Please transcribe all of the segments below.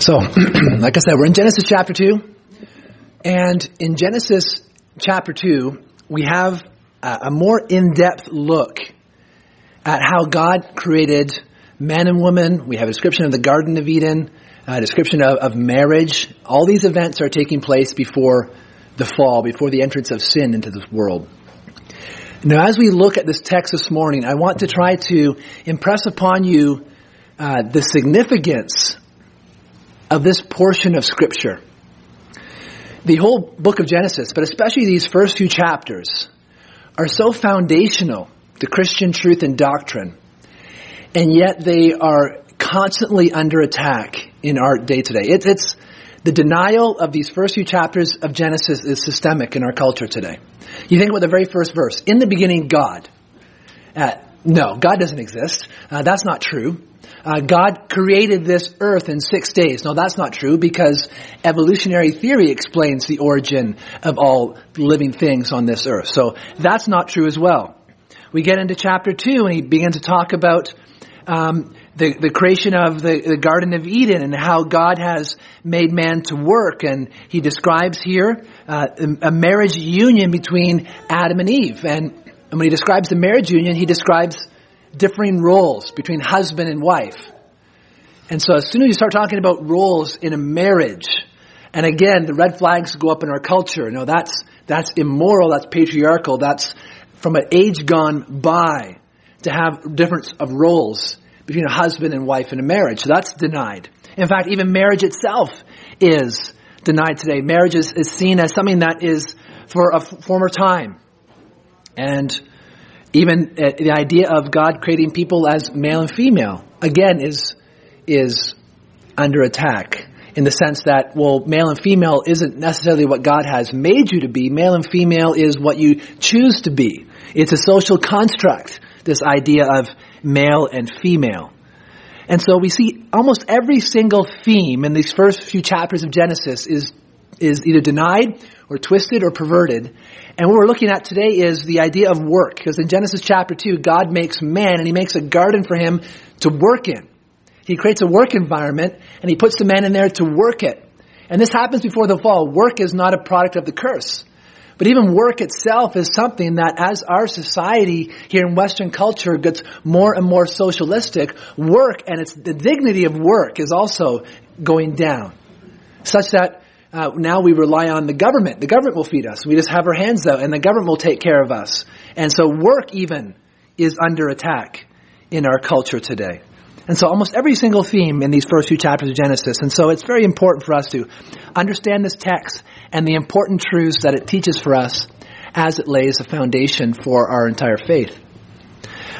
So, like I said, we're in Genesis chapter 2. And in Genesis chapter 2, we have a more in depth look at how God created man and woman. We have a description of the Garden of Eden, a description of, of marriage. All these events are taking place before the fall, before the entrance of sin into this world. Now, as we look at this text this morning, I want to try to impress upon you uh, the significance of this portion of Scripture. The whole book of Genesis, but especially these first few chapters, are so foundational to Christian truth and doctrine, and yet they are constantly under attack in our day to day. It's the denial of these first few chapters of Genesis is systemic in our culture today. You think about the very first verse. In the beginning, God. Uh, no, God doesn't exist. Uh, that's not true uh, God created this earth in six days. No, that's not true because evolutionary theory explains the origin of all living things on this earth. So that's not true as well. We get into chapter two and he begins to talk about um, the, the creation of the, the Garden of Eden and how God has made man to work. And he describes here uh, a marriage union between Adam and Eve. And, and when he describes the marriage union, he describes differing roles between husband and wife. And so as soon as you start talking about roles in a marriage, and again, the red flags go up in our culture. No, that's, that's immoral, that's patriarchal, that's from an age gone by to have difference of roles between a husband and wife in a marriage. So that's denied. In fact, even marriage itself is denied today. Marriage is, is seen as something that is for a f- former time. And even uh, the idea of God creating people as male and female, again, is, is under attack in the sense that, well, male and female isn't necessarily what God has made you to be. Male and female is what you choose to be. It's a social construct, this idea of male and female. And so we see almost every single theme in these first few chapters of Genesis is, is either denied or twisted or perverted. And what we're looking at today is the idea of work. Because in Genesis chapter 2, God makes man and he makes a garden for him to work in. He creates a work environment and he puts the man in there to work it. And this happens before the fall. Work is not a product of the curse. But even work itself is something that as our society here in Western culture gets more and more socialistic, work and its, the dignity of work is also going down. Such that uh, now we rely on the government. The government will feed us. We just have our hands out, and the government will take care of us. And so, work even is under attack in our culture today. And so, almost every single theme in these first few chapters of Genesis. And so, it's very important for us to understand this text and the important truths that it teaches for us as it lays a foundation for our entire faith.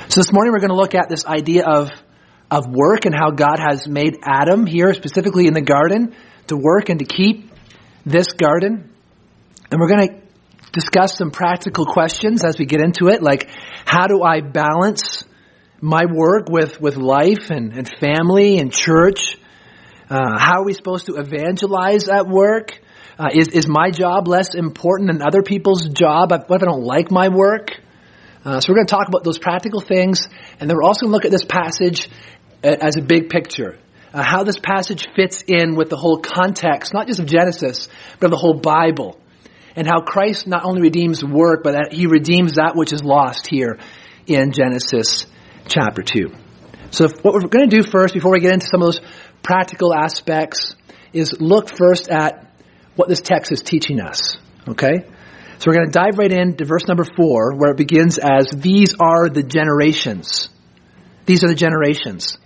So, this morning we're going to look at this idea of of work and how God has made Adam here, specifically in the garden, to work and to keep this garden. And we're going to discuss some practical questions as we get into it, like how do I balance my work with, with life and, and family and church? Uh, how are we supposed to evangelize at work? Uh, is, is my job less important than other people's job? What if I don't like my work? Uh, so we're going to talk about those practical things, and then we're also going to look at this passage as a big picture uh, how this passage fits in with the whole context, not just of Genesis, but of the whole Bible. And how Christ not only redeems work, but that he redeems that which is lost here in Genesis chapter 2. So what we're going to do first, before we get into some of those practical aspects, is look first at what this text is teaching us. Okay? So we're going to dive right into verse number 4, where it begins as, These are the generations. These are the generations.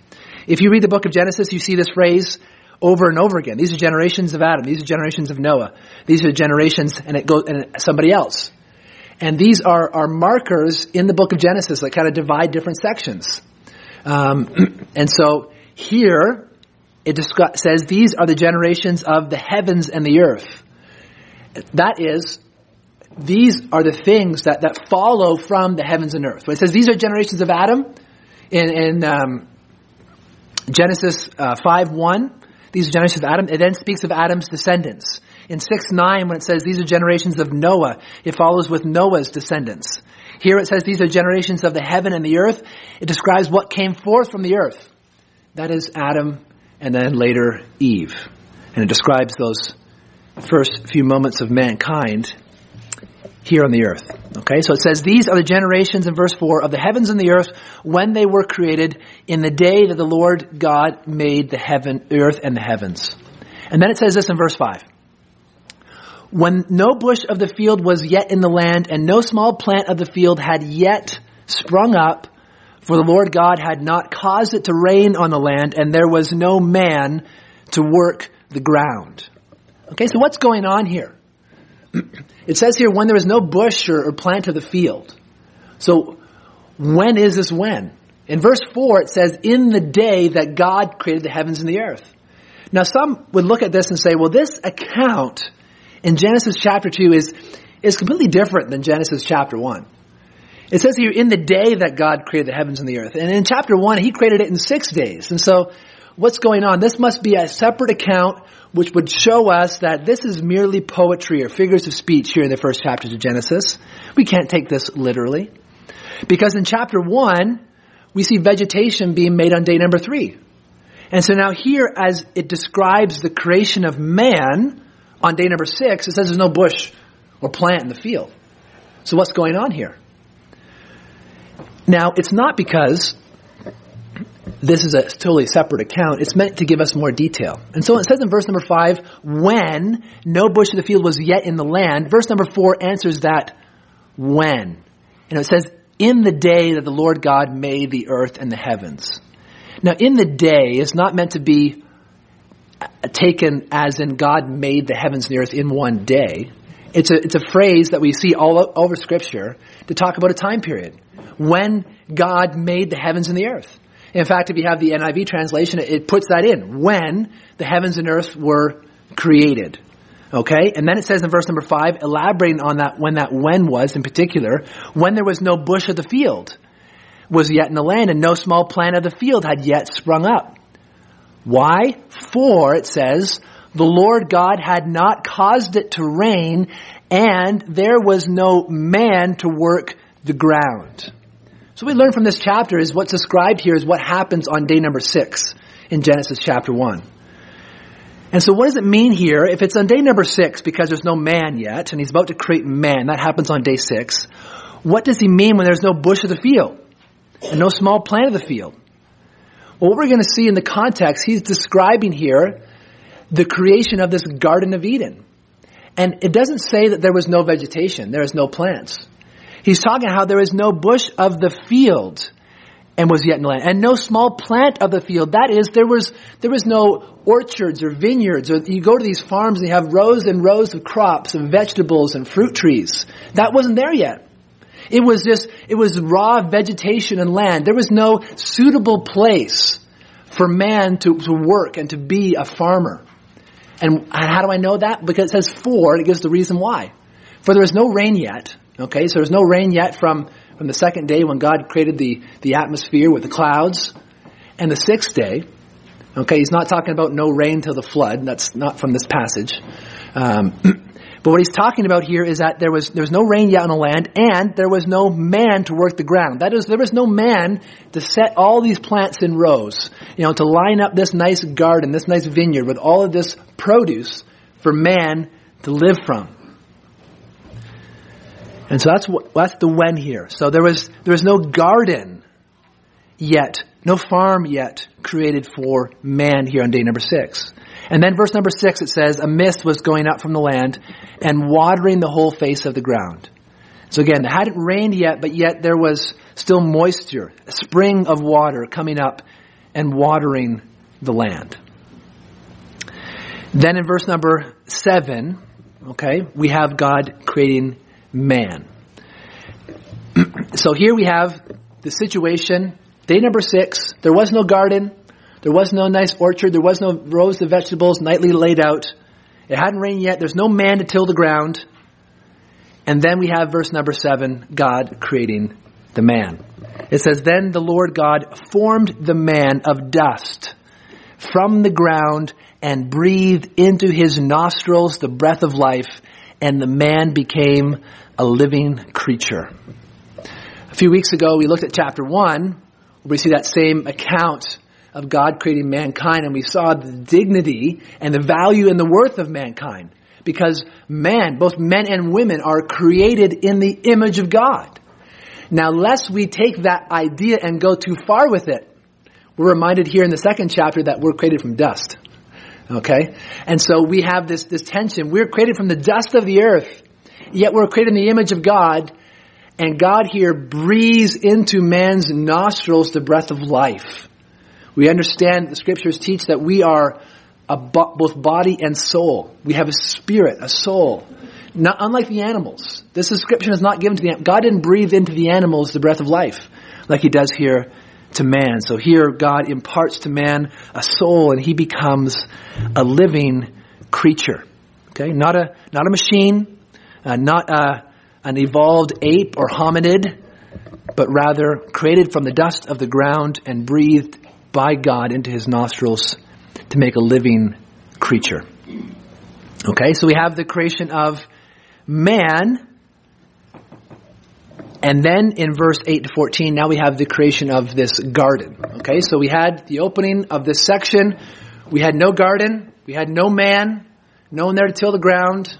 If you read the book of Genesis, you see this phrase over and over again. These are generations of Adam. These are generations of Noah. These are generations, and it goes, and somebody else. And these are, are markers in the book of Genesis that kind of divide different sections. Um, and so here, it descri- says these are the generations of the heavens and the earth. That is, these are the things that, that follow from the heavens and earth. When it says these are generations of Adam, in, in um, Genesis uh, 5 1, these are generations of Adam. It then speaks of Adam's descendants. In 6 9, when it says these are generations of Noah, it follows with Noah's descendants. Here it says these are generations of the heaven and the earth. It describes what came forth from the earth. That is Adam and then later Eve. And it describes those first few moments of mankind here on the earth. Okay, so it says, These are the generations in verse 4 of the heavens and the earth when they were created in the day that the Lord God made the heaven, earth and the heavens. And then it says this in verse 5. When no bush of the field was yet in the land, and no small plant of the field had yet sprung up, for the Lord God had not caused it to rain on the land, and there was no man to work the ground. Okay, so what's going on here? It says here, when there was no bush or, or plant of the field. So, when is this when? In verse 4, it says, in the day that God created the heavens and the earth. Now, some would look at this and say, well, this account in Genesis chapter 2 is, is completely different than Genesis chapter 1. It says here, in the day that God created the heavens and the earth. And in chapter 1, he created it in six days. And so, what's going on? This must be a separate account which would show us that this is merely poetry or figures of speech here in the first chapters of Genesis. We can't take this literally. Because in chapter 1, we see vegetation being made on day number 3. And so now here, as it describes the creation of man on day number 6, it says there's no bush or plant in the field. So what's going on here? Now, it's not because this is a totally separate account. It's meant to give us more detail. And so it says in verse number five, when no bush of the field was yet in the land. Verse number four answers that when. And it says, in the day that the Lord God made the earth and the heavens. Now, in the day is not meant to be taken as in God made the heavens and the earth in one day. It's a, it's a phrase that we see all over scripture to talk about a time period. When God made the heavens and the earth. In fact, if you have the NIV translation, it puts that in. When the heavens and earth were created. Okay? And then it says in verse number five, elaborating on that, when that when was in particular, when there was no bush of the field was yet in the land and no small plant of the field had yet sprung up. Why? For, it says, the Lord God had not caused it to rain and there was no man to work the ground. So what we learn from this chapter is what's described here is what happens on day number six in Genesis chapter one. And so what does it mean here if it's on day number six because there's no man yet and he's about to create man, that happens on day six. What does he mean when there's no bush of the field and no small plant of the field? Well, what we're going to see in the context, he's describing here the creation of this Garden of Eden. And it doesn't say that there was no vegetation, there is no plants. He's talking how there is no bush of the field and was yet in the land, and no small plant of the field. That is, there was there was no orchards or vineyards, or you go to these farms and you have rows and rows of crops and vegetables and fruit trees. That wasn't there yet. It was just it was raw vegetation and land. There was no suitable place for man to, to work and to be a farmer. And how do I know that? Because it says for, and it gives the reason why. For there is no rain yet, Okay, so there's no rain yet from, from the second day when God created the, the atmosphere with the clouds. And the sixth day, okay, he's not talking about no rain till the flood. That's not from this passage. Um, but what he's talking about here is that there was, there was no rain yet on the land and there was no man to work the ground. That is, there was no man to set all these plants in rows, you know, to line up this nice garden, this nice vineyard with all of this produce for man to live from. And so that's that's the when here. So there was there was no garden yet, no farm yet created for man here on day number six. And then verse number six it says, a mist was going up from the land and watering the whole face of the ground. So again, it hadn't rained yet, but yet there was still moisture, a spring of water coming up and watering the land. Then in verse number seven, okay, we have God creating man. so here we have the situation. Day number six, there was no garden, there was no nice orchard, there was no rows of vegetables nightly laid out. It hadn't rained yet, there's no man to till the ground. And then we have verse number seven, God creating the man. It says, Then the Lord God formed the man of dust from the ground and breathed into his nostrils the breath of life, and the man became a living creature. A few weeks ago, we looked at chapter 1, where we see that same account of God creating mankind and we saw the dignity and the value and the worth of mankind. Because man, both men and women are created in the image of God. Now, lest we take that idea and go too far with it, we're reminded here in the second chapter that we're created from dust. Okay? And so we have this, this tension. We're created from the dust of the earth, yet we're created in the image of God, and God here breathes into man's nostrils the breath of life. We understand the scriptures teach that we are bo- both body and soul. We have a spirit, a soul. Not unlike the animals. This description is not given to the God didn't breathe into the animals the breath of life like he does here to man. So here God imparts to man a soul and he becomes a living creature. Okay? Not a, not a machine, uh, not a, an evolved ape or hominid, but rather created from the dust of the ground and breathed by God into his nostrils to make a living creature. Okay, so we have the creation of man. And then in verse 8 to 14, now we have the creation of this garden. Okay, so we had the opening of this section. We had no garden. We had no man. No one there to till the ground.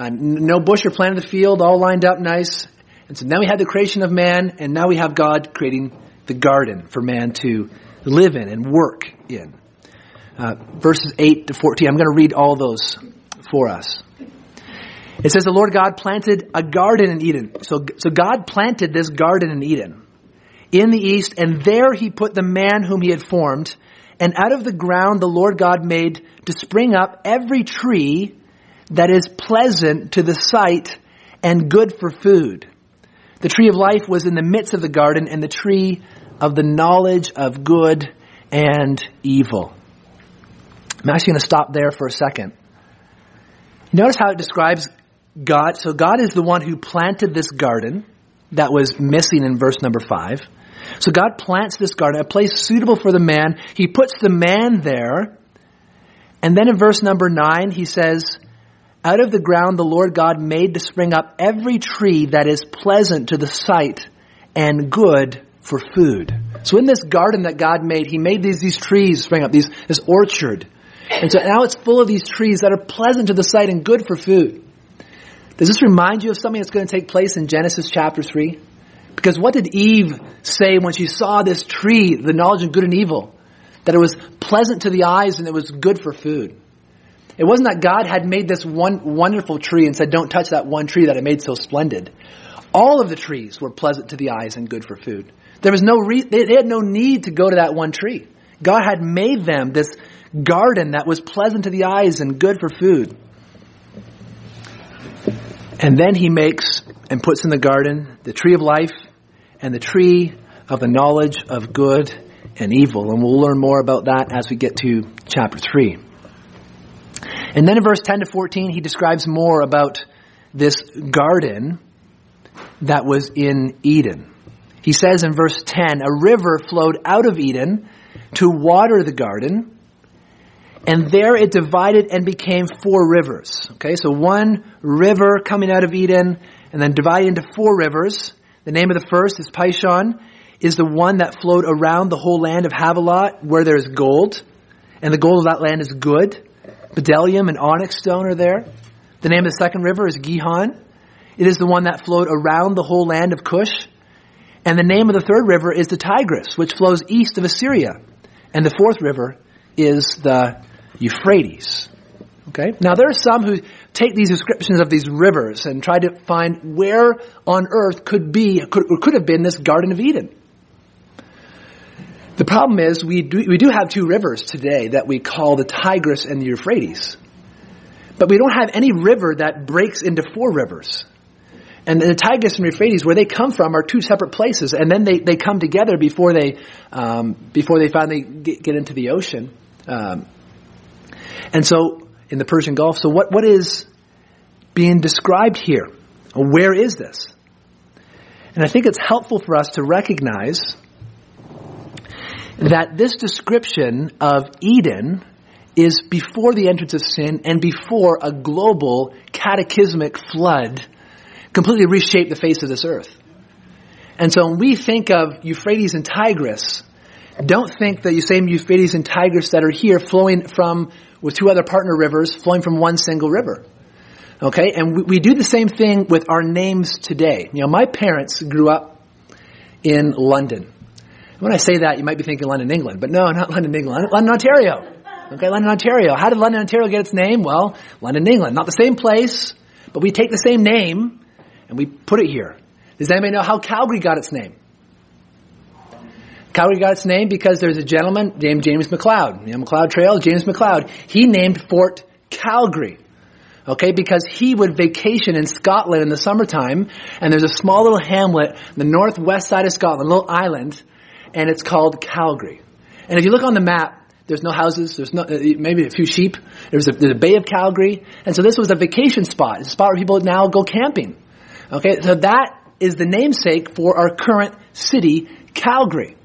Uh, no bush or plant of the field, all lined up nice. And so now we had the creation of man, and now we have God creating the garden for man to live in and work in. Uh, verses 8 to 14, I'm going to read all those for us. It says the Lord God planted a garden in Eden. So, so God planted this garden in Eden in the east, and there he put the man whom he had formed. And out of the ground the Lord God made to spring up every tree that is pleasant to the sight and good for food. The tree of life was in the midst of the garden, and the tree of the knowledge of good and evil. I'm actually going to stop there for a second. Notice how it describes God. So God is the one who planted this garden that was missing in verse number five. So God plants this garden, a place suitable for the man. He puts the man there. And then in verse number nine, he says, out of the ground the Lord God made to spring up every tree that is pleasant to the sight and good for food. So in this garden that God made, He made these, these trees spring up, these, this orchard. And so now it's full of these trees that are pleasant to the sight and good for food. Does this remind you of something that's going to take place in Genesis chapter 3? Because what did Eve say when she saw this tree, the knowledge of good and evil? That it was pleasant to the eyes and it was good for food. It wasn't that God had made this one wonderful tree and said, don't touch that one tree that I made so splendid. All of the trees were pleasant to the eyes and good for food. There was no re- they had no need to go to that one tree. God had made them this garden that was pleasant to the eyes and good for food. And then he makes and puts in the garden the tree of life and the tree of the knowledge of good and evil. And we'll learn more about that as we get to chapter 3. And then in verse 10 to 14, he describes more about this garden that was in Eden. He says in verse 10, a river flowed out of Eden to water the garden, and there it divided and became four rivers. Okay, so one river coming out of Eden, and then divided into four rivers. The name of the first is Pishon, is the one that flowed around the whole land of Havilah, where there is gold, and the gold of that land is good. Bdellium and onyx stone are there. The name of the second river is Gihon. It is the one that flowed around the whole land of Cush. And the name of the third river is the Tigris, which flows east of Assyria. And the fourth river is the Euphrates. Okay? Now there are some who take these descriptions of these rivers and try to find where on earth could be, could, or could have been this Garden of Eden. The problem is we do, we do have two rivers today that we call the Tigris and the Euphrates. But we don't have any river that breaks into four rivers. And the Tigris and Euphrates, where they come from, are two separate places, and then they, they come together before they um, before they finally get, get into the ocean. Um, and so, in the Persian Gulf, so what what is being described here? Where is this? And I think it's helpful for us to recognize that this description of Eden is before the entrance of sin and before a global cataclysmic flood completely reshaped the face of this earth. And so when we think of Euphrates and Tigris, don't think that the same Euphrates and Tigris that are here flowing from, with two other partner rivers, flowing from one single river. Okay, and we, we do the same thing with our names today. You know, my parents grew up in London. When I say that, you might be thinking London, England, but no, not London, England, London, Ontario. Okay, London, Ontario. How did London, Ontario get its name? Well, London, England. Not the same place, but we take the same name and we put it here. Does anybody know how Calgary got its name? Calgary got its name because there's a gentleman named James Macleod. You know, Macleod Trail, James Macleod. He named Fort Calgary. Okay, because he would vacation in Scotland in the summertime, and there's a small little hamlet, the northwest side of Scotland, a little island, and it's called Calgary. And if you look on the map, there's no houses. There's no, uh, maybe a few sheep. There's a, there's a Bay of Calgary. And so this was a vacation spot. It's a spot where people now go camping. Okay, so that is the namesake for our current city, Calgary.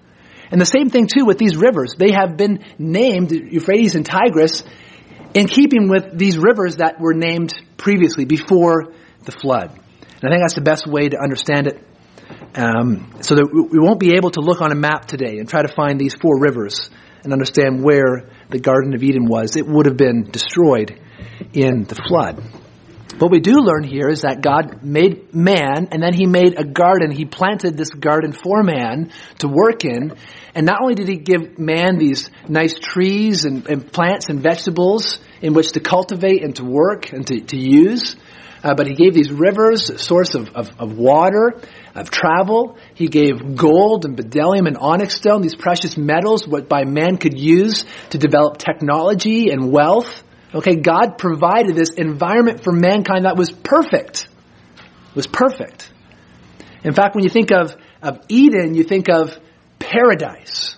And the same thing too with these rivers. They have been named Euphrates and Tigris in keeping with these rivers that were named previously before the flood. And I think that's the best way to understand it. Um, so that we won't be able to look on a map today and try to find these four rivers and understand where the Garden of Eden was, it would have been destroyed in the flood. What we do learn here is that God made man and then he made a garden. He planted this garden for man to work in. And not only did he give man these nice trees and, and plants and vegetables in which to cultivate and to work and to, to use, uh, but he gave these rivers source of, of, of, water, of travel. He gave gold and bdellium and onyx stone, these precious metals, what by man could use to develop technology and wealth. Okay, God provided this environment for mankind that was perfect. Was perfect. In fact, when you think of, of Eden, you think of paradise.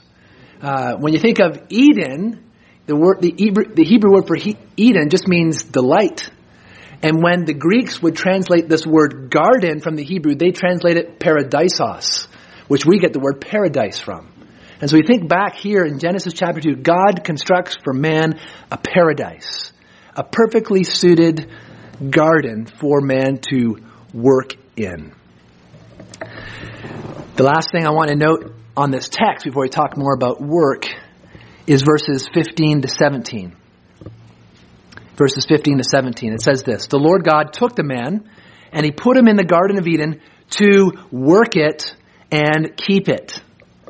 Uh, when you think of Eden, the word, the Hebrew, the Hebrew word for he, Eden just means delight. And when the Greeks would translate this word garden from the Hebrew, they translate it paradisos, which we get the word paradise from. And so we think back here in Genesis chapter 2, God constructs for man a paradise, a perfectly suited garden for man to work in. The last thing I want to note on this text before we talk more about work is verses 15 to 17 verses 15 to 17. It says this The Lord God took the man and he put him in the Garden of Eden to work it and keep it.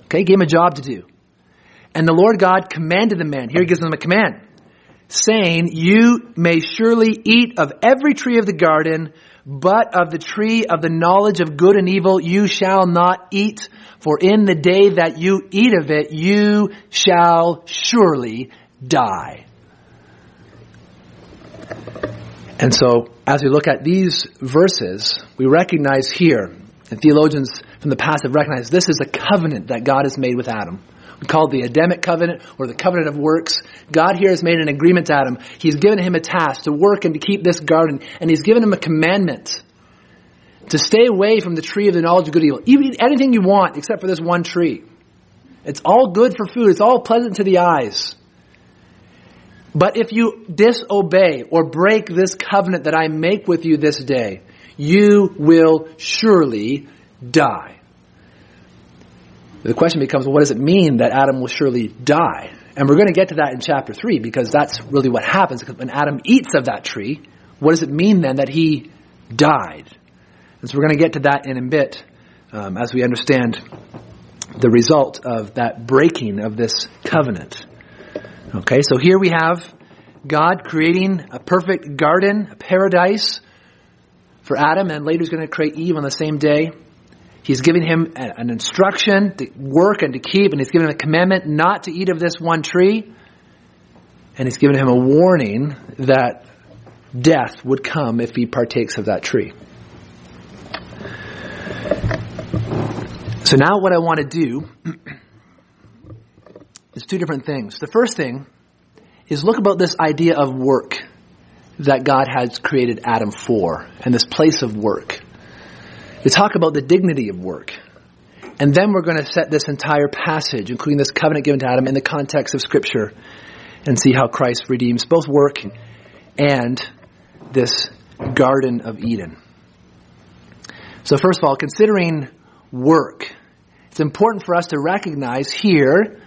Okay, gave him a job to do. And the Lord God commanded the man, here he gives him a command, saying, You may surely eat of every tree of the garden, but of the tree of the knowledge of good and evil you shall not eat, for in the day that you eat of it, you shall surely die. And so, as we look at these verses, we recognize here, and theologians from the past have recognized this is a covenant that God has made with Adam. We call it the Adamic covenant or the covenant of works. God here has made an agreement to Adam. He's given him a task to work and to keep this garden, and he's given him a commandment to stay away from the tree of the knowledge of good and evil. Eat anything you want except for this one tree. It's all good for food. It's all pleasant to the eyes. But if you disobey or break this covenant that I make with you this day, you will surely die. The question becomes, well, what does it mean that Adam will surely die? And we're going to get to that in chapter 3 because that's really what happens. Because when Adam eats of that tree, what does it mean then that he died? And so we're going to get to that in a bit um, as we understand the result of that breaking of this covenant. Okay, so here we have God creating a perfect garden, a paradise for Adam, and later he's going to create Eve on the same day. He's giving him an instruction to work and to keep, and he's giving him a commandment not to eat of this one tree. And he's given him a warning that death would come if he partakes of that tree. So now what I want to do is two different things. The first thing is look about this idea of work that God has created Adam for and this place of work. We talk about the dignity of work. And then we're going to set this entire passage, including this covenant given to Adam, in the context of Scripture and see how Christ redeems both work and this Garden of Eden. So, first of all, considering work, it's important for us to recognize here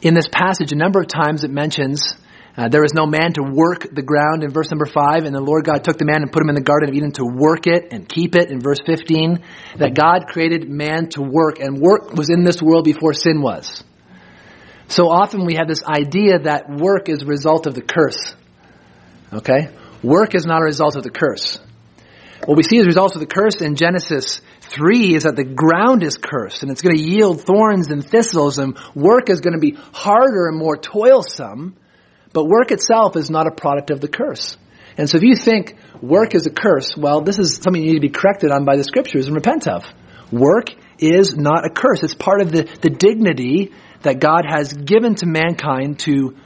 In this passage, a number of times it mentions uh, there was no man to work the ground in verse number 5, and the Lord God took the man and put him in the Garden of Eden to work it and keep it in verse 15. That God created man to work, and work was in this world before sin was. So often we have this idea that work is a result of the curse. Okay? Work is not a result of the curse. What we see as a result of the curse in Genesis 3 is that the ground is cursed and it's going to yield thorns and thistles and work is going to be harder and more toilsome, but work itself is not a product of the curse. And so if you think work is a curse, well, this is something you need to be corrected on by the scriptures and repent of. Work is not a curse. It's part of the, the dignity that God has given to mankind to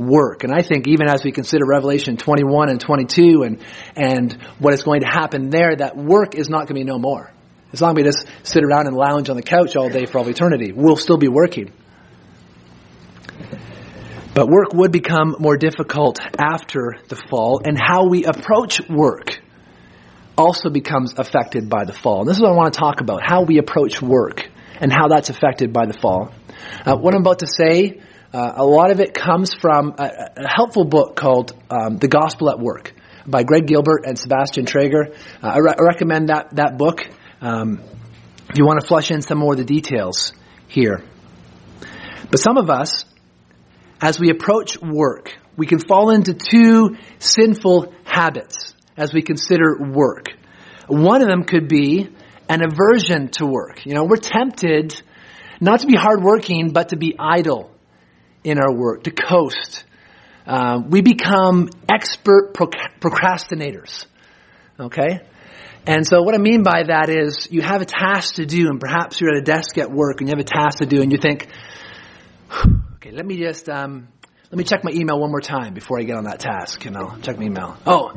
work. And I think even as we consider Revelation 21 and 22 and, and what is going to happen there, that work is not going to be no more. As long as we just sit around and lounge on the couch all day for all eternity, we'll still be working. But work would become more difficult after the fall, and how we approach work also becomes affected by the fall. And this is what I want to talk about how we approach work and how that's affected by the fall. Uh, what I'm about to say uh, a lot of it comes from a, a helpful book called um, The Gospel at Work by Greg Gilbert and Sebastian Traeger. Uh, I, re- I, recommend that, that book um, if you want to flush in some more of the details here. But some of us, as we approach work, we can fall into two sinful habits as we consider work. One of them could be an aversion to work. You know, we're tempted not to be hardworking, but to be idle in our work, to coast. Uh, we become expert procrastinators. Okay? And so what I mean by that is you have a task to do and perhaps you're at a desk at work and you have a task to do and you think, okay, let me just, um, let me check my email one more time before I get on that task, you know, check my email. Oh,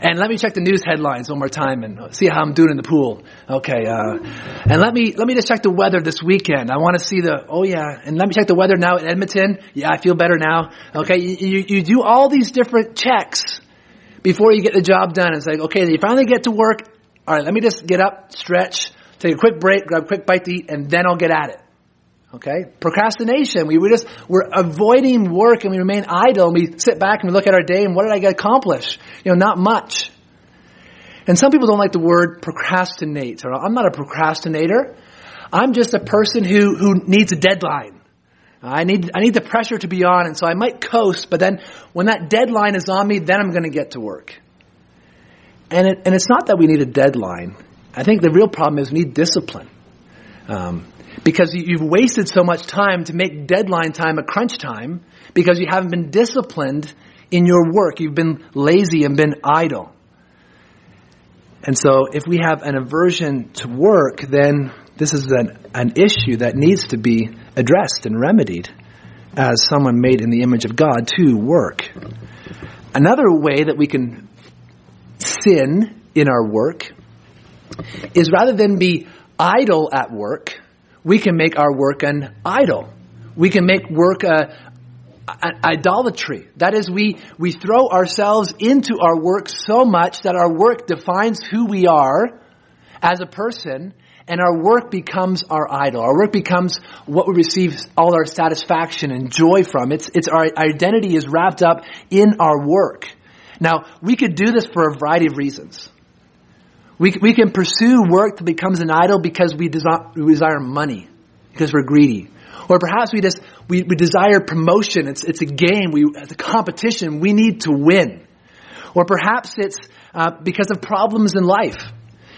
and let me check the news headlines one more time and see how I'm doing in the pool. Okay, uh, and let me, let me just check the weather this weekend. I want to see the, oh yeah, and let me check the weather now in Edmonton. Yeah, I feel better now. Okay, you, you, you do all these different checks before you get the job done. It's like, okay, you finally get to work. All right, let me just get up, stretch, take a quick break, grab a quick bite to eat, and then I'll get at it. Okay? Procrastination. We, we just, we're avoiding work and we remain idle and we sit back and we look at our day and what did I get accomplished? You know, not much. And some people don't like the word procrastinate. I'm not a procrastinator. I'm just a person who, who needs a deadline. I need, I need the pressure to be on and so I might coast, but then when that deadline is on me, then I'm going to get to work. And it, and it's not that we need a deadline. I think the real problem is we need discipline. Um, because you've wasted so much time to make deadline time a crunch time because you haven't been disciplined in your work. You've been lazy and been idle. And so if we have an aversion to work, then this is an, an issue that needs to be addressed and remedied as someone made in the image of God to work. Another way that we can sin in our work is rather than be idle at work, we can make our work an idol. We can make work a, a, idolatry. That is, we, we throw ourselves into our work so much that our work defines who we are as a person, and our work becomes our idol. Our work becomes what we receive all our satisfaction and joy from. It's, it's our identity is wrapped up in our work. Now, we could do this for a variety of reasons. We, we can pursue work that becomes an idol because we desire, we desire money, because we're greedy. Or perhaps we just, we, we desire promotion. It's, it's a game. We, it's a competition. We need to win. Or perhaps it's uh, because of problems in life.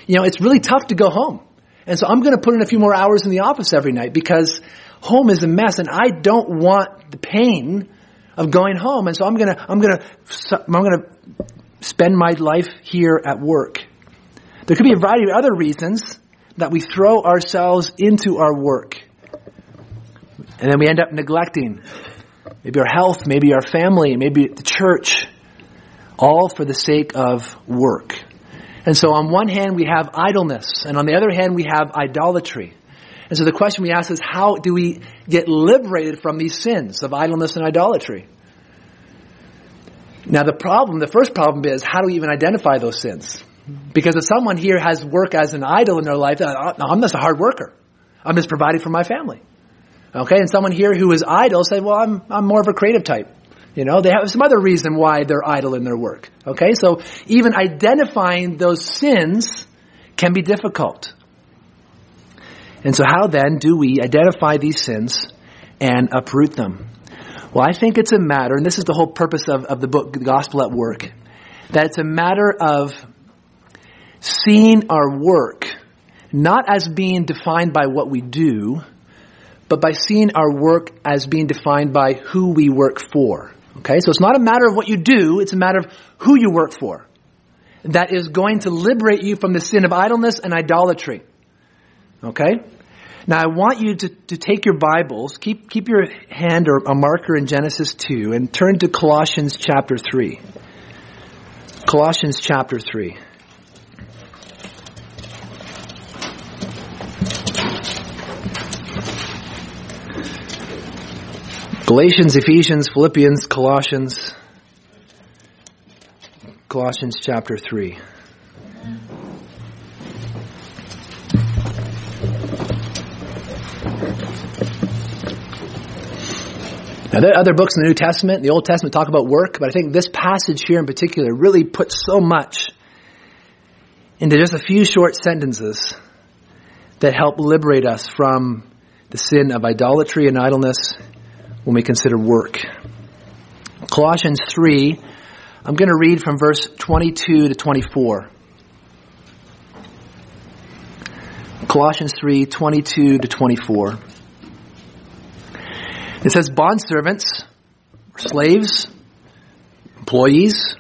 You know, it's really tough to go home. And so I'm going to put in a few more hours in the office every night because home is a mess and I don't want the pain of going home. And so I'm going to, I'm going to, I'm going to spend my life here at work. There could be a variety of other reasons that we throw ourselves into our work. And then we end up neglecting maybe our health, maybe our family, maybe the church, all for the sake of work. And so on one hand we have idleness, and on the other hand we have idolatry. And so the question we ask is how do we get liberated from these sins of idleness and idolatry? Now the problem, the first problem is how do we even identify those sins? Because if someone here has work as an idol in their life, I'm just a hard worker. I'm just providing for my family. Okay, and someone here who is idle say, well, I'm, I'm more of a creative type. You know, they have some other reason why they're idle in their work. Okay, so even identifying those sins can be difficult. And so how then do we identify these sins and uproot them? Well, I think it's a matter, and this is the whole purpose of, of the book, The Gospel at Work, that it's a matter of seeing our work not as being defined by what we do, but by seeing our work as being defined by who we work for. Okay, so it's not a matter of what you do, it's a matter of who you work for. That is going to liberate you from the sin of idleness and idolatry. Okay? Now I want you to, to take your Bibles, keep, keep your hand or a marker in Genesis 2 and turn to Colossians chapter 3. Colossians chapter 3. Galatians, Ephesians, Philippians, Colossians, Colossians chapter 3. Now, there are other books in the New Testament, the Old Testament talk about work, but I think this passage here in particular really puts so much into just a few short sentences that help liberate us from the sin of idolatry and idleness when we consider work. Colossians 3, I'm going to read from verse 22 to 24. Colossians 3, 22 to 24. It says, Bondservants, slaves, employees,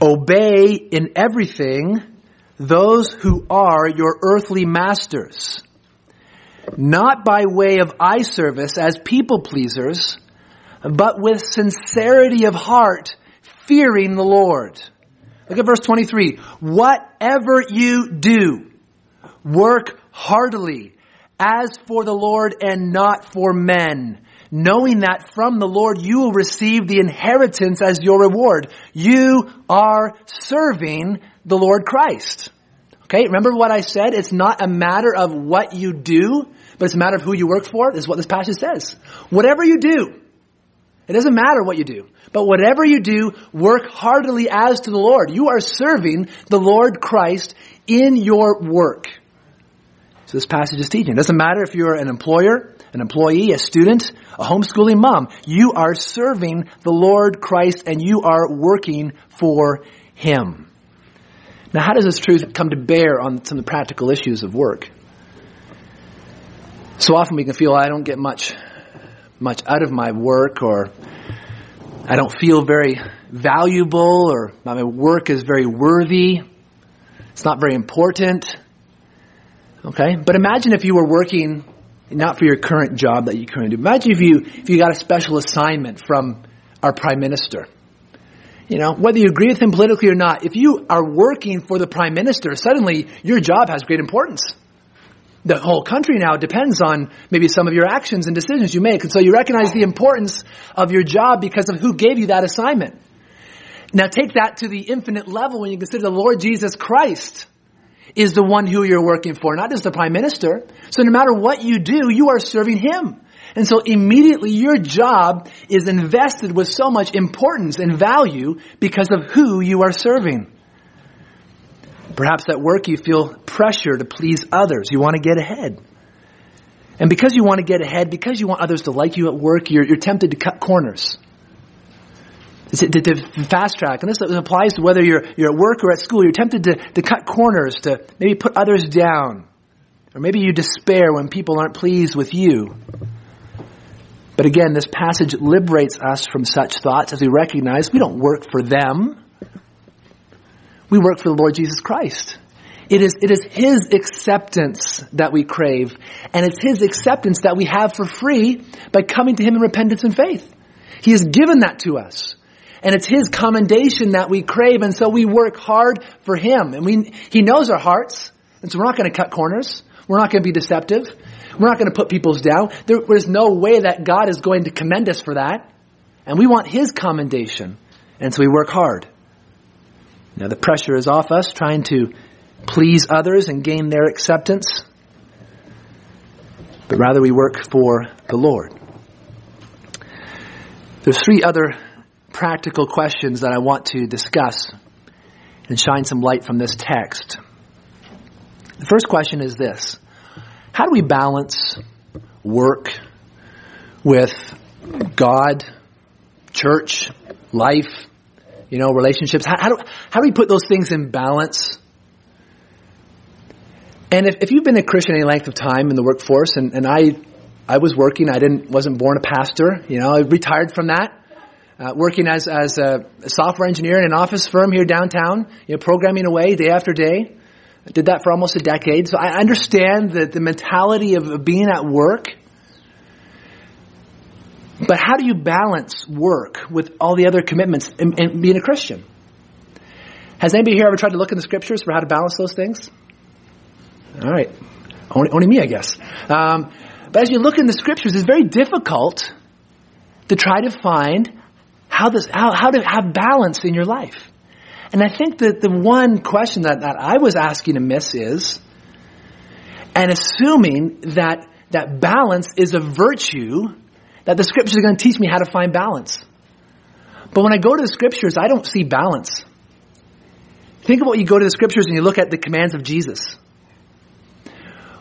obey in everything those who are your earthly masters not by way of eye service as people pleasers, but with sincerity of heart, fearing the Lord. Look at verse 23. Whatever you do, work heartily as for the Lord and not for men, knowing that from the Lord you will receive the inheritance as your reward. You are serving the Lord Christ. Okay, remember what I said? It's not a matter of what you do, but it's a matter of who you work for. This is what this passage says. Whatever you do, it doesn't matter what you do, but whatever you do, work heartily as to the Lord. You are serving the Lord Christ in your work. So this passage is teaching. It doesn't matter if you're an employer, an employee, a student, a homeschooling mom. You are serving the Lord Christ and you are working for Him. Now, how does this truth come to bear on some of the practical issues of work? So often we can feel I don't get much, much out of my work or I don't feel very valuable or my work is very worthy. It's not very important. Okay? But imagine if you were working not for your current job that you currently do. Imagine if you, if you got a special assignment from our prime minister. You know, whether you agree with him politically or not, if you are working for the prime minister, suddenly your job has great importance the whole country now depends on maybe some of your actions and decisions you make. And so you recognize the importance of your job because of who gave you that assignment. Now take that to the infinite level when you consider the Lord Jesus Christ is the one who you're working for, not just the prime minister. So no matter what you do, you are serving him. And so immediately your job is invested with so much importance and value because of who you are serving. Perhaps at work you feel pressure to please others. You want to get ahead. And because you want to get ahead, because you want others to like you at work, you're, you're tempted to cut corners. To, to, fast track. And this applies to whether you're, you're at work or at school. You're tempted to, to cut corners, to maybe put others down. Or maybe you despair when people aren't pleased with you. But again, this passage liberates us from such thoughts as we recognize we don't work for them. We work for the Lord Jesus Christ. It is, it is His acceptance that we crave, and it's His acceptance that we have for free by coming to Him in repentance and faith. He has given that to us. And it's His commendation that we crave, and so we work hard for Him. And we, He knows our hearts, and so we're not going to cut corners. We're not going to be deceptive. We're not going to put people's down. There, there's no way that God is going to commend us for that. And we want His commendation. And so we work hard. Now the pressure is off us trying to please others and gain their acceptance. but rather we work for the Lord. There's three other practical questions that I want to discuss and shine some light from this text. The first question is this How do we balance work with God, church, life, you know, relationships? How, how, do, how do we put those things in balance? And if, if you've been a Christian any length of time in the workforce, and, and I, I was working, I didn't, wasn't born a pastor, you know, I retired from that. Uh, working as, as a software engineer in an office firm here downtown, you know, programming away day after day. Did that for almost a decade. So I understand the, the mentality of being at work. But how do you balance work with all the other commitments and, and being a Christian? Has anybody here ever tried to look in the scriptures for how to balance those things? All right. Only, only me, I guess. Um, but as you look in the scriptures, it's very difficult to try to find how, this, how, how to have balance in your life. And I think that the one question that, that I was asking to miss is, and assuming that, that balance is a virtue, that the scriptures are going to teach me how to find balance. But when I go to the scriptures, I don't see balance. Think about you go to the scriptures and you look at the commands of Jesus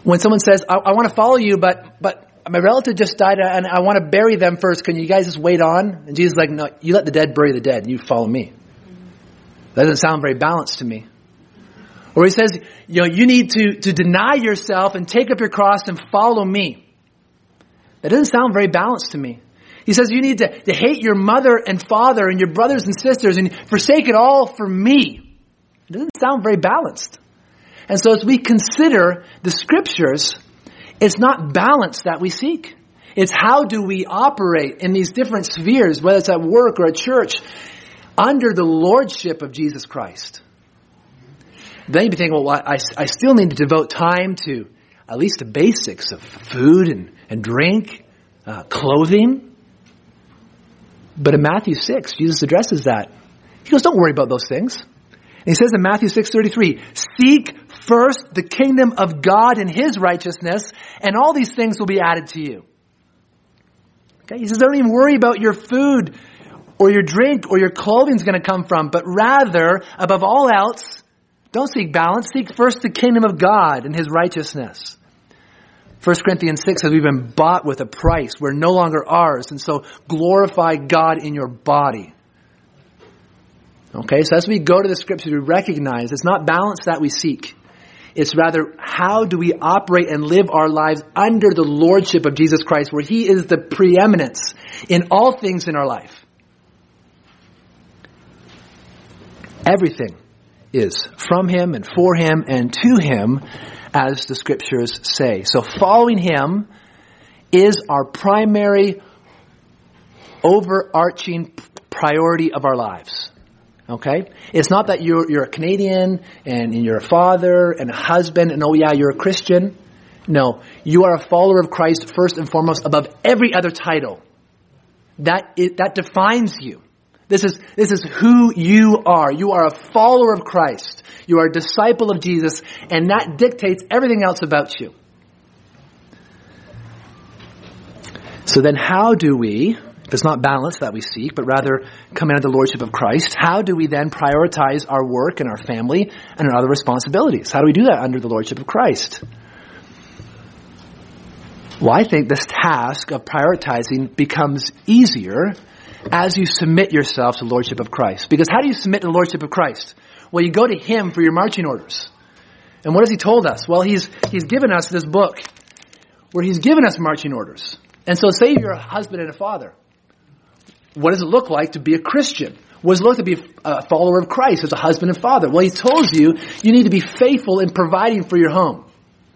when someone says, I, I want to follow you, but, but my relative just died and I want to bury them first. Can you guys just wait on? And Jesus is like, no, you let the dead bury the dead. You follow me. That doesn't sound very balanced to me. Or he says, you know, you need to, to deny yourself and take up your cross and follow me. That doesn't sound very balanced to me. He says you need to, to hate your mother and father and your brothers and sisters and forsake it all for me. It doesn't sound very balanced. And so as we consider the scriptures, it's not balance that we seek. It's how do we operate in these different spheres, whether it's at work or at church, under the lordship of Jesus Christ. Then you'd be thinking, well, I, I still need to devote time to at least the basics of food and, and drink, uh, clothing. But in Matthew 6, Jesus addresses that. He goes, don't worry about those things. And he says in Matthew 6:33, "Seek first the kingdom of God and his righteousness, and all these things will be added to you." Okay? He says, "Don't even worry about your food or your drink or your clothing is going to come from, but rather, above all else, don't seek balance, seek first the kingdom of God and his righteousness." 1 Corinthians 6 says we've been bought with a price. We're no longer ours. And so glorify God in your body. Okay, so as we go to the scriptures, we recognize it's not balance that we seek. It's rather how do we operate and live our lives under the lordship of Jesus Christ, where He is the preeminence in all things in our life. Everything is from Him and for Him and to Him, as the scriptures say. So following Him is our primary overarching priority of our lives. Okay? It's not that you're, you're a Canadian and, you're a father and a husband and oh yeah, you're a Christian. No. You are a follower of Christ first and foremost above every other title. That, that defines you. This is, this is who you are. You are a follower of Christ. You are a disciple of Jesus and that dictates everything else about you. So then how do we if it's not balance that we seek, but rather come under the lordship of Christ. How do we then prioritize our work and our family and our other responsibilities? How do we do that under the lordship of Christ? Well, I think this task of prioritizing becomes easier as you submit yourself to the lordship of Christ. Because how do you submit to the lordship of Christ? Well, you go to Him for your marching orders. And what has He told us? Well, He's, He's given us this book where He's given us marching orders. And so say you're a husband and a father what does it look like to be a Christian? What does it look like to be a follower of Christ as a husband and father? Well, he tells you, you need to be faithful in providing for your home.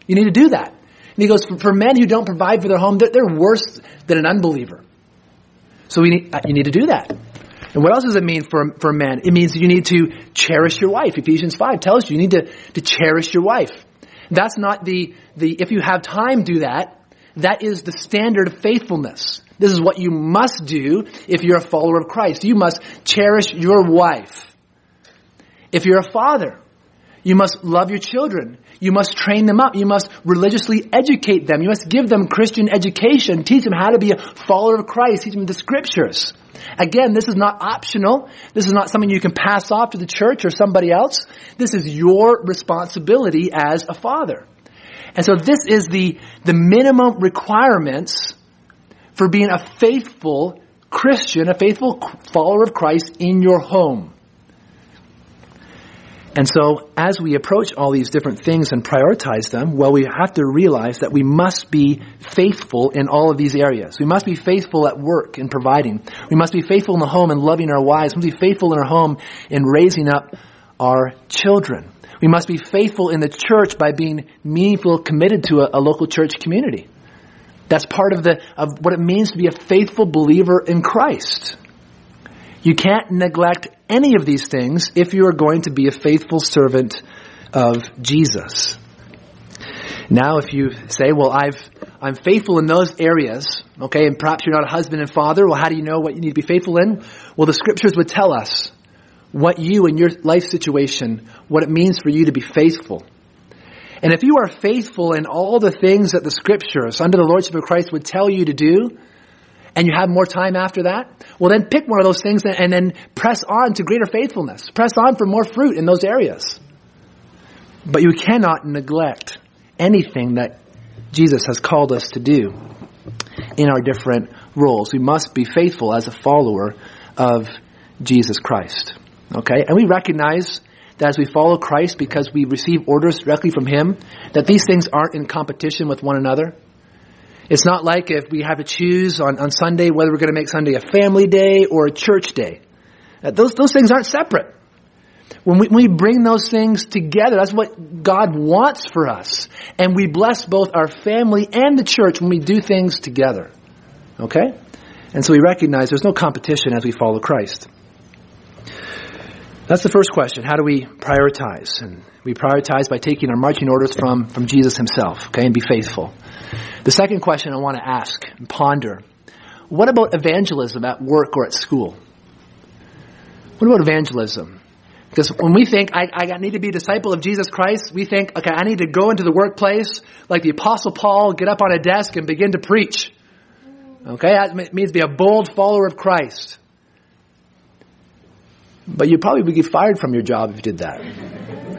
You need to do that. And he goes, for, men who don't provide for their home, they're worse than an unbeliever. So we need, uh, you need to do that. And what else does it mean for, for men? It means you need to cherish your wife. Ephesians 5 tells you you need to, to cherish your wife. That's not the, the, if you have time, do that. That is the standard of faithfulness. This is what you must do if you're a follower of Christ. You must cherish your wife. If you're a father, You must love your children. You must train them up. You must religiously educate them. You must give them Christian education. Teach them how to be a follower of Christ. Teach them the scriptures. Again, this is not optional. This is not something you can pass off to the church or somebody else. This is your responsibility as a father. And so this is the, the minimum requirements for being a faithful Christian, a faithful follower of Christ in your home. And so, as we approach all these different things and prioritize them, well, we have to realize that we must be faithful in all of these areas. We must be faithful at work in providing. We must be faithful in the home and loving our wives. We must be faithful in our home in raising up our children. We must be faithful in the church by being meaningful, committed to a, a local church community. That's part of the, of what it means to be a faithful believer in Christ. You can't neglect any of these things if you are going to be a faithful servant of Jesus. Now, if you say, well, I've, I'm faithful in those areas, okay, and perhaps you're not a husband and father, well, how do you know what you need to be faithful in? Well, the scriptures would tell us what you and your life situation, what it means for you to be faithful. And if you are faithful in all the things that the scriptures under the Lordship of Christ would tell you to do, and you have more time after that, well then pick one of those things and then press on to greater faithfulness. Press on for more fruit in those areas. But you cannot neglect anything that Jesus has called us to do in our different roles. We must be faithful as a follower of Jesus Christ. Okay? And we recognize that as we follow Christ because we receive orders directly from Him, that these things aren't in competition with one another. It's not like if we have to choose on, on Sunday whether we're going to make Sunday a family day or a church day. Uh, those, those things aren't separate. When we, when we bring those things together, that's what God wants for us. And we bless both our family and the church when we do things together. Okay? And so we recognize there's no competition as we follow Christ. That's the first question. How do we prioritize? And we prioritize by taking our marching orders from, from Jesus himself, okay, and be faithful. The second question I want to ask and ponder what about evangelism at work or at school? What about evangelism? Because when we think, I, I need to be a disciple of Jesus Christ, we think, okay, I need to go into the workplace like the Apostle Paul, get up on a desk and begin to preach. Okay, that means be a bold follower of Christ. But you'd probably get fired from your job if you did that.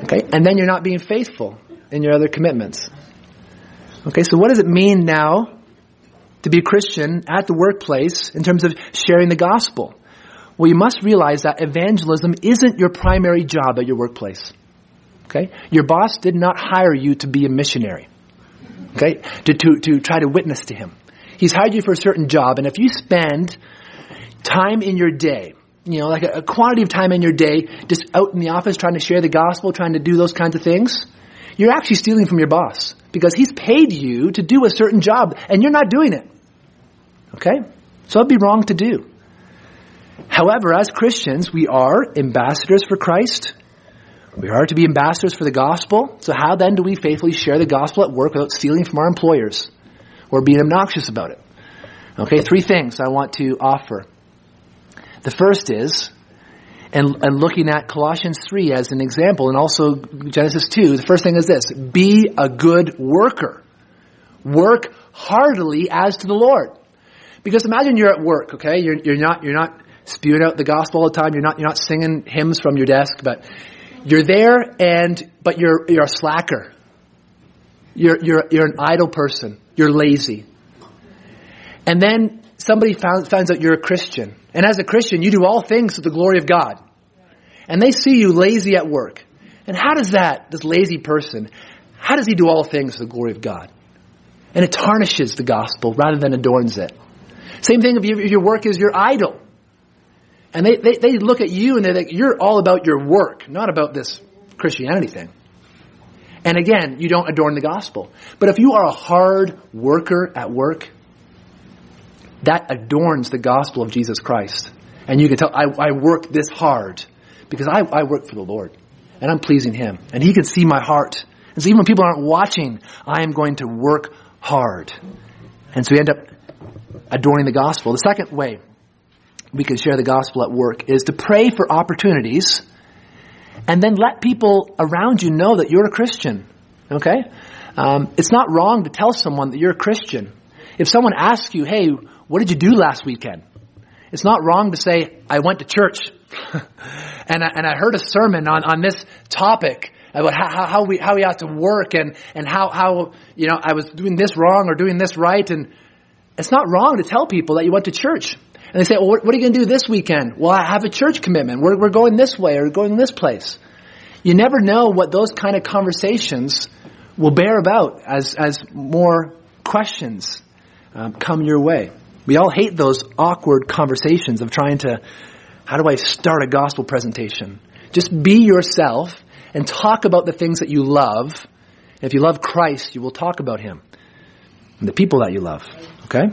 Okay, and then you're not being faithful in your other commitments. Okay, so what does it mean now to be a Christian at the workplace in terms of sharing the gospel? Well, you must realize that evangelism isn't your primary job at your workplace. Okay? Your boss did not hire you to be a missionary. Okay? To, to, to try to witness to him. He's hired you for a certain job, and if you spend time in your day, you know, like a, a quantity of time in your day just out in the office trying to share the gospel, trying to do those kinds of things, you're actually stealing from your boss because he's paid you to do a certain job and you're not doing it. Okay? So it'd be wrong to do. However, as Christians, we are ambassadors for Christ. We are to be ambassadors for the gospel. So how then do we faithfully share the gospel at work without stealing from our employers or being obnoxious about it? Okay, three things I want to offer. The first is and, and looking at Colossians 3 as an example and also Genesis 2, the first thing is this be a good worker. Work heartily as to the Lord. Because imagine you're at work, okay? You're, you're not, you're not spewing out the gospel all the time. You're not, you're not singing hymns from your desk, but you're there and, but you're, you're a slacker. You're, you're, you're an idle person. You're lazy. And then somebody found, finds out you're a Christian. And as a Christian, you do all things to the glory of God. And they see you lazy at work. And how does that, this lazy person, how does he do all things to the glory of God? And it tarnishes the gospel rather than adorns it. Same thing if, you, if your work is your idol. And they, they, they look at you and they think, you're all about your work, not about this Christianity thing. And again, you don't adorn the gospel. But if you are a hard worker at work, that adorns the gospel of Jesus Christ. And you can tell, I, I work this hard because I, I work for the Lord and I'm pleasing Him. And He can see my heart. And so even when people aren't watching, I am going to work hard. And so we end up adorning the gospel. The second way we can share the gospel at work is to pray for opportunities and then let people around you know that you're a Christian. Okay? Um, it's not wrong to tell someone that you're a Christian. If someone asks you, hey, what did you do last weekend? It's not wrong to say, I went to church. and, I, and I heard a sermon on, on this topic about how, how, we, how we have to work and, and how, how, you know, I was doing this wrong or doing this right. And it's not wrong to tell people that you went to church. And they say, well, what, what are you going to do this weekend? Well, I have a church commitment. We're, we're going this way or going this place. You never know what those kind of conversations will bear about as, as more questions um, come your way. We all hate those awkward conversations of trying to, how do I start a gospel presentation? Just be yourself and talk about the things that you love. If you love Christ, you will talk about Him and the people that you love. Okay?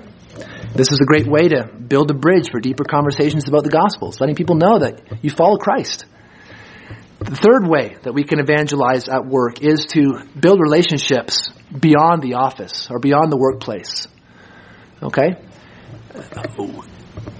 This is a great way to build a bridge for deeper conversations about the Gospels, letting people know that you follow Christ. The third way that we can evangelize at work is to build relationships beyond the office or beyond the workplace. Okay?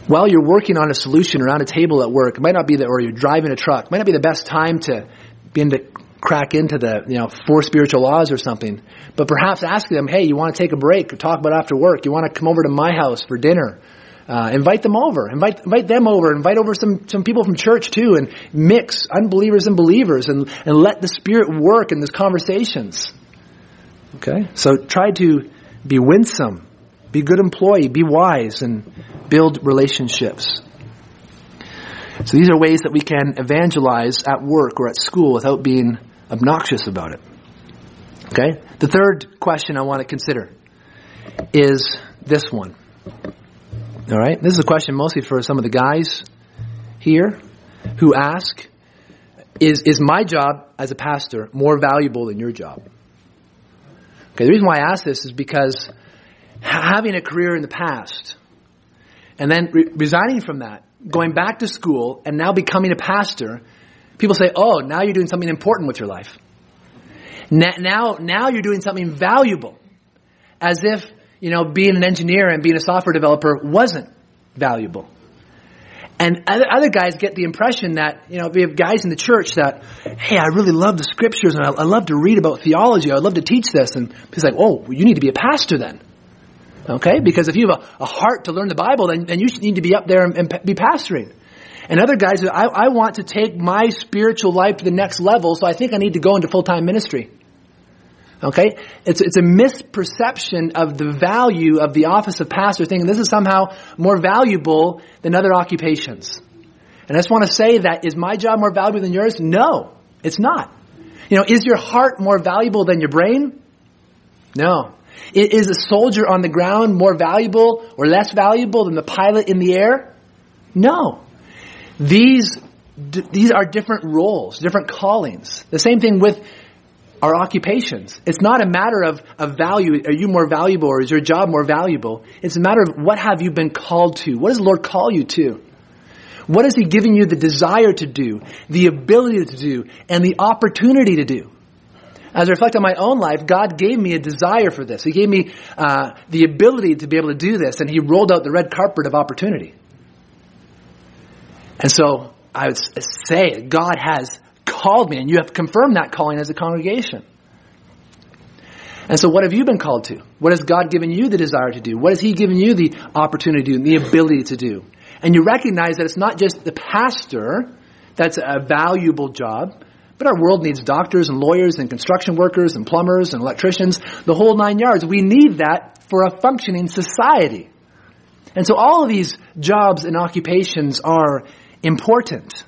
While you're working on a solution around a table at work, it might not be that, or you're driving a truck, it might not be the best time to begin to crack into the, you know, four spiritual laws or something. But perhaps ask them, hey, you want to take a break or talk about after work? You want to come over to my house for dinner? Uh, invite them over. Invite, invite them over. Invite over some, some people from church too and mix unbelievers and believers and, and let the Spirit work in these conversations. Okay? So try to be winsome, be a good employee, be wise, and build relationships. So these are ways that we can evangelize at work or at school without being obnoxious about it. Okay? The third question I want to consider is this one. All right? This is a question mostly for some of the guys here who ask is, is my job as a pastor more valuable than your job? Okay, the reason why I ask this is because having a career in the past and then re- resigning from that, going back to school, and now becoming a pastor, people say, oh, now you're doing something important with your life. Now, now you're doing something valuable. As if, you know, being an engineer and being a software developer wasn't valuable. And other, other guys get the impression that, you know, we have guys in the church that, hey, I really love the scriptures and I, I love to read about theology. I love to teach this. And he's like, oh, well, you need to be a pastor then. Okay? Because if you have a, a heart to learn the Bible, then, then you need to be up there and, and be pastoring. And other guys, I, I want to take my spiritual life to the next level, so I think I need to go into full-time ministry. Okay? It's, it's a misperception of the value of the office of pastor, thinking this is somehow more valuable than other occupations. And I just want to say that, is my job more valuable than yours? No, it's not. You know, is your heart more valuable than your brain? No. Is a soldier on the ground more valuable or less valuable than the pilot in the air? No. These, these are different roles, different callings. The same thing with our occupations. It's not a matter of, of value. Are you more valuable or is your job more valuable? It's a matter of what have you been called to? What does the Lord call you to? What is He giving you the desire to do, the ability to do, and the opportunity to do? As I reflect on my own life, God gave me a desire for this. He gave me uh, the ability to be able to do this, and He rolled out the red carpet of opportunity. And so I would say God has called me, and you have confirmed that calling as a congregation. And so, what have you been called to? What has God given you the desire to do? What has He given you the opportunity to do and the ability to do? And you recognize that it's not just the pastor that's a valuable job, but our world needs doctors and lawyers and construction workers and plumbers and electricians, the whole nine yards. We need that for a functioning society. And so, all of these jobs and occupations are important.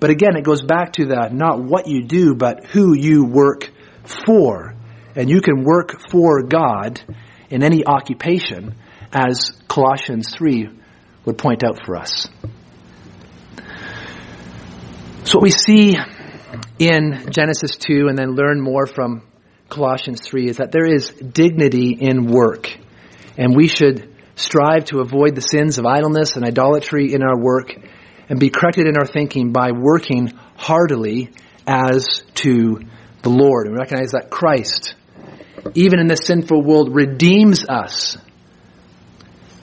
But again, it goes back to the not what you do, but who you work for. And you can work for God in any occupation, as Colossians 3 would point out for us. So what we see in Genesis 2 and then learn more from Colossians 3 is that there is dignity in work. And we should strive to avoid the sins of idleness and idolatry in our work and be corrected in our thinking by working heartily as to the Lord. And recognize that Christ, even in this sinful world, redeems us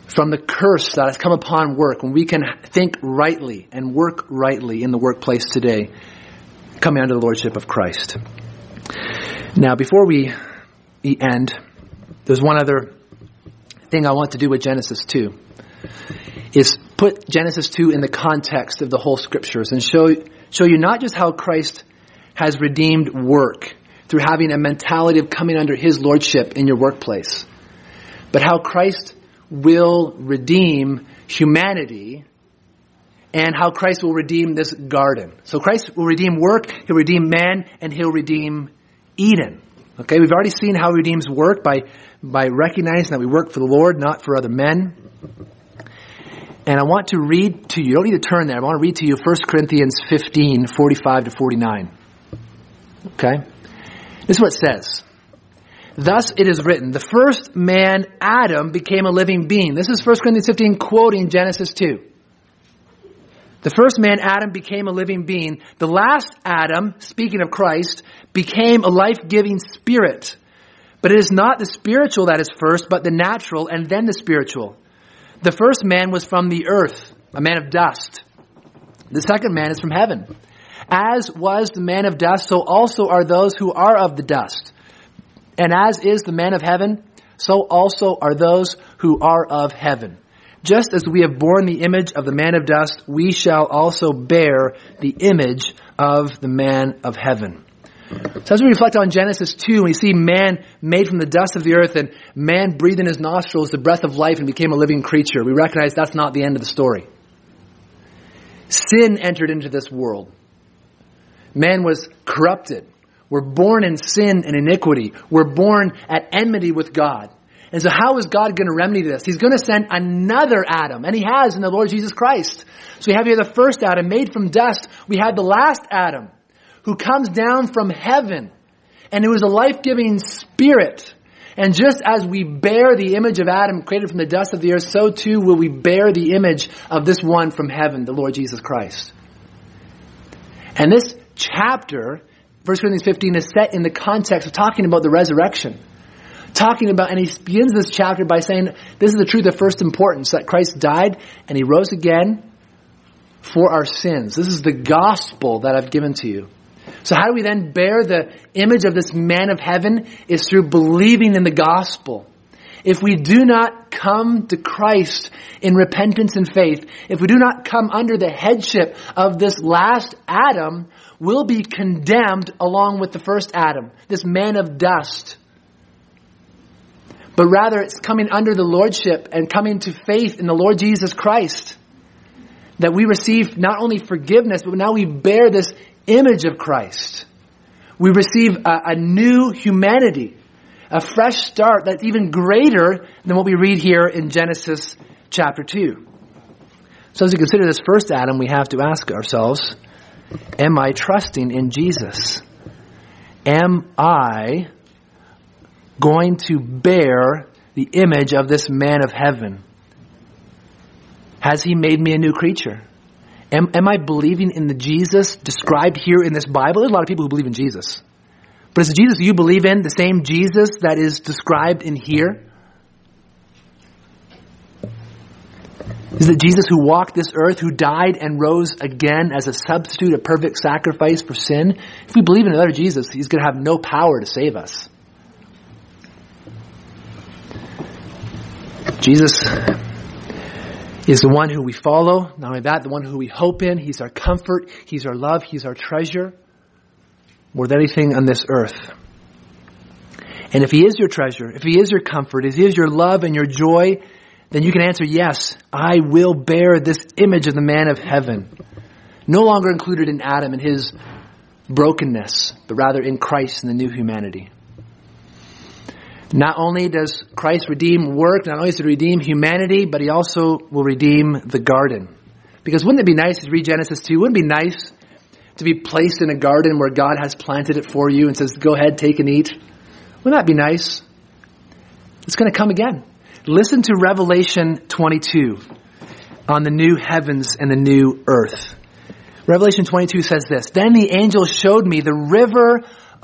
from the curse that has come upon work when we can think rightly and work rightly in the workplace today. Coming under the lordship of Christ. Now, before we end, there's one other thing I want to do with Genesis 2 is put Genesis 2 in the context of the whole scriptures and show, show you not just how Christ has redeemed work through having a mentality of coming under his lordship in your workplace, but how Christ will redeem humanity and how Christ will redeem this garden. So Christ will redeem work, he'll redeem man, and he'll redeem Eden. Okay, we've already seen how he redeems work by, by recognizing that we work for the Lord, not for other men. And I want to read to you, you don't need to turn there, I want to read to you 1 Corinthians 15, 45 to 49. Okay? This is what it says. Thus it is written, the first man, Adam, became a living being. This is 1 Corinthians 15 quoting Genesis 2. The first man, Adam, became a living being. The last Adam, speaking of Christ, became a life-giving spirit. But it is not the spiritual that is first, but the natural and then the spiritual. The first man was from the earth, a man of dust. The second man is from heaven. As was the man of dust, so also are those who are of the dust. And as is the man of heaven, so also are those who are of heaven. Just as we have borne the image of the man of dust, we shall also bear the image of the man of heaven. So as we reflect on Genesis 2, we see man made from the dust of the earth and man breathed in his nostrils the breath of life and became a living creature. We recognize that's not the end of the story. Sin entered into this world. Man was corrupted. We're born in sin and iniquity. We're born at enmity with God. And so how is God going to remedy this? He's going to send another Adam, and he has in the Lord Jesus Christ. So we have here the first Adam made from dust. We have the last Adam who comes down from heaven, and it was a life-giving spirit. And just as we bear the image of Adam created from the dust of the earth, so too will we bear the image of this one from heaven, the Lord Jesus Christ. And this chapter 1 Corinthians 15 is set in the context of talking about the resurrection. Talking about, and he begins this chapter by saying, this is the truth of first importance, that Christ died and he rose again for our sins. This is the gospel that I've given to you. So how do we then bear the image of this man of heaven? Is through believing in the gospel. If we do not come to Christ in repentance and faith, if we do not come under the headship of this last Adam, we'll be condemned along with the first Adam, this man of dust. But rather, it's coming under the Lordship and coming to faith in the Lord Jesus Christ that we receive not only forgiveness, but now we bear this image of Christ. We receive a, a new humanity, a fresh start that's even greater than what we read here in Genesis chapter 2. So as we consider this first Adam, we have to ask ourselves, Am I trusting in Jesus? Am I going to bear the image of this man of heaven? Has he made me a new creature? Am, am I believing in the Jesus described here in this Bible? There's a lot of people who believe in Jesus. But is the Jesus you believe in the same Jesus that is described in here? Is it Jesus who walked this earth, who died and rose again as a substitute, a perfect sacrifice for sin? If we believe in another Jesus, he's going to have no power to save us. Jesus is the one who we follow. Not only that, the one who we hope in. He's our comfort. He's our love. He's our treasure. More than anything on this earth. And if He is your treasure, if He is your comfort, if He is your love and your joy, then you can answer, yes, I will bear this image of the man of heaven. No longer included in Adam and his brokenness, but rather in Christ and the new humanity. Not only does Christ redeem work, not only does he redeem humanity, but he also will redeem the garden. Because wouldn't it be nice to read Genesis 2? Wouldn't it be nice to be placed in a garden where God has planted it for you and says, go ahead, take and eat? Wouldn't that be nice? It's going to come again. Listen to Revelation 22 on the new heavens and the new earth. Revelation 22 says this, Then the angel showed me the river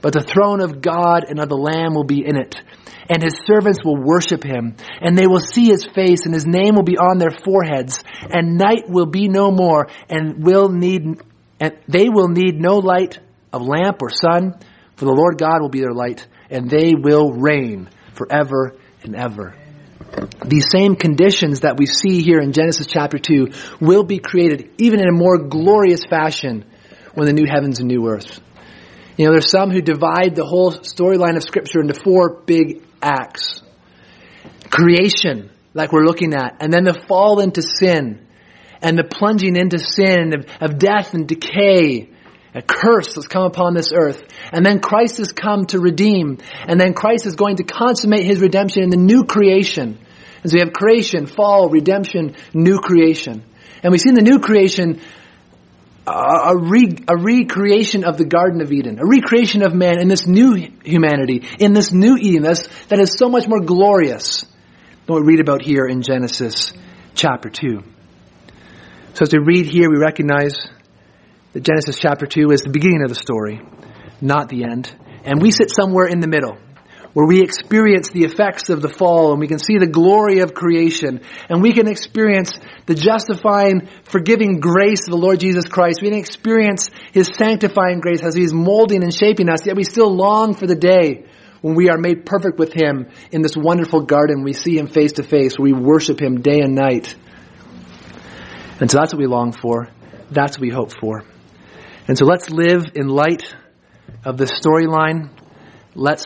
but the throne of God and of the Lamb will be in it. And his servants will worship him, and they will see his face, and his name will be on their foreheads, and night will be no more, and will need, and they will need no light of lamp or sun, for the Lord God will be their light, and they will reign forever and ever. These same conditions that we see here in Genesis chapter 2 will be created even in a more glorious fashion when the new heavens and new earth. You know, there's some who divide the whole storyline of scripture into four big acts. Creation, like we're looking at, and then the fall into sin, and the plunging into sin of, of death and decay, a curse that's come upon this earth. And then Christ has come to redeem. And then Christ is going to consummate his redemption in the new creation. So we have creation, fall, redemption, new creation. And we see in the new creation a, re, a recreation of the Garden of Eden, a recreation of man in this new humanity, in this new Eden that's, that is so much more glorious than what we read about here in Genesis chapter 2. So as we read here, we recognize that Genesis chapter 2 is the beginning of the story, not the end. And we sit somewhere in the middle, where we experience the effects of the fall and we can see the glory of creation and we can experience the justifying, forgiving grace of the Lord Jesus Christ. We can experience His sanctifying grace as He's molding and shaping us, yet we still long for the day when we are made perfect with Him in this wonderful garden. We see Him face to face, we worship Him day and night. And so that's what we long for. That's what we hope for. And so let's live in light of this storyline. Let's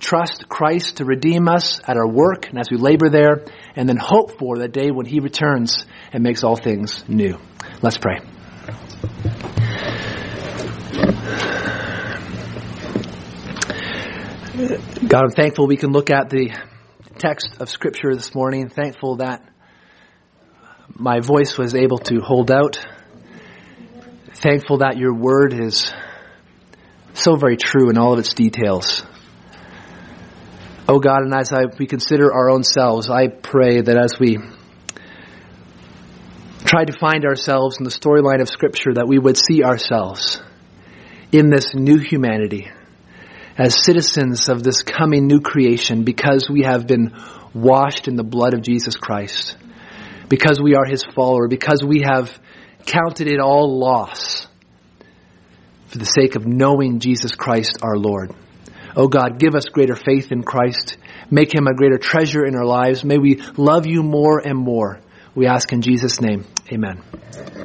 trust Christ to redeem us at our work and as we labor there, and then hope for the day when He returns and makes all things new. Let's pray. God, I'm thankful we can look at the text of Scripture this morning. Thankful that my voice was able to hold out thankful that your word is so very true in all of its details. Oh God, and as I, we consider our own selves, I pray that as we try to find ourselves in the storyline of Scripture, that we would see ourselves in this new humanity as citizens of this coming new creation because we have been washed in the blood of Jesus Christ, because we are His follower, because we have counted it all loss for the sake of knowing Jesus Christ our Lord. Oh God, give us greater faith in Christ. Make him a greater treasure in our lives. May we love you more and more. We ask in Jesus' name. Amen.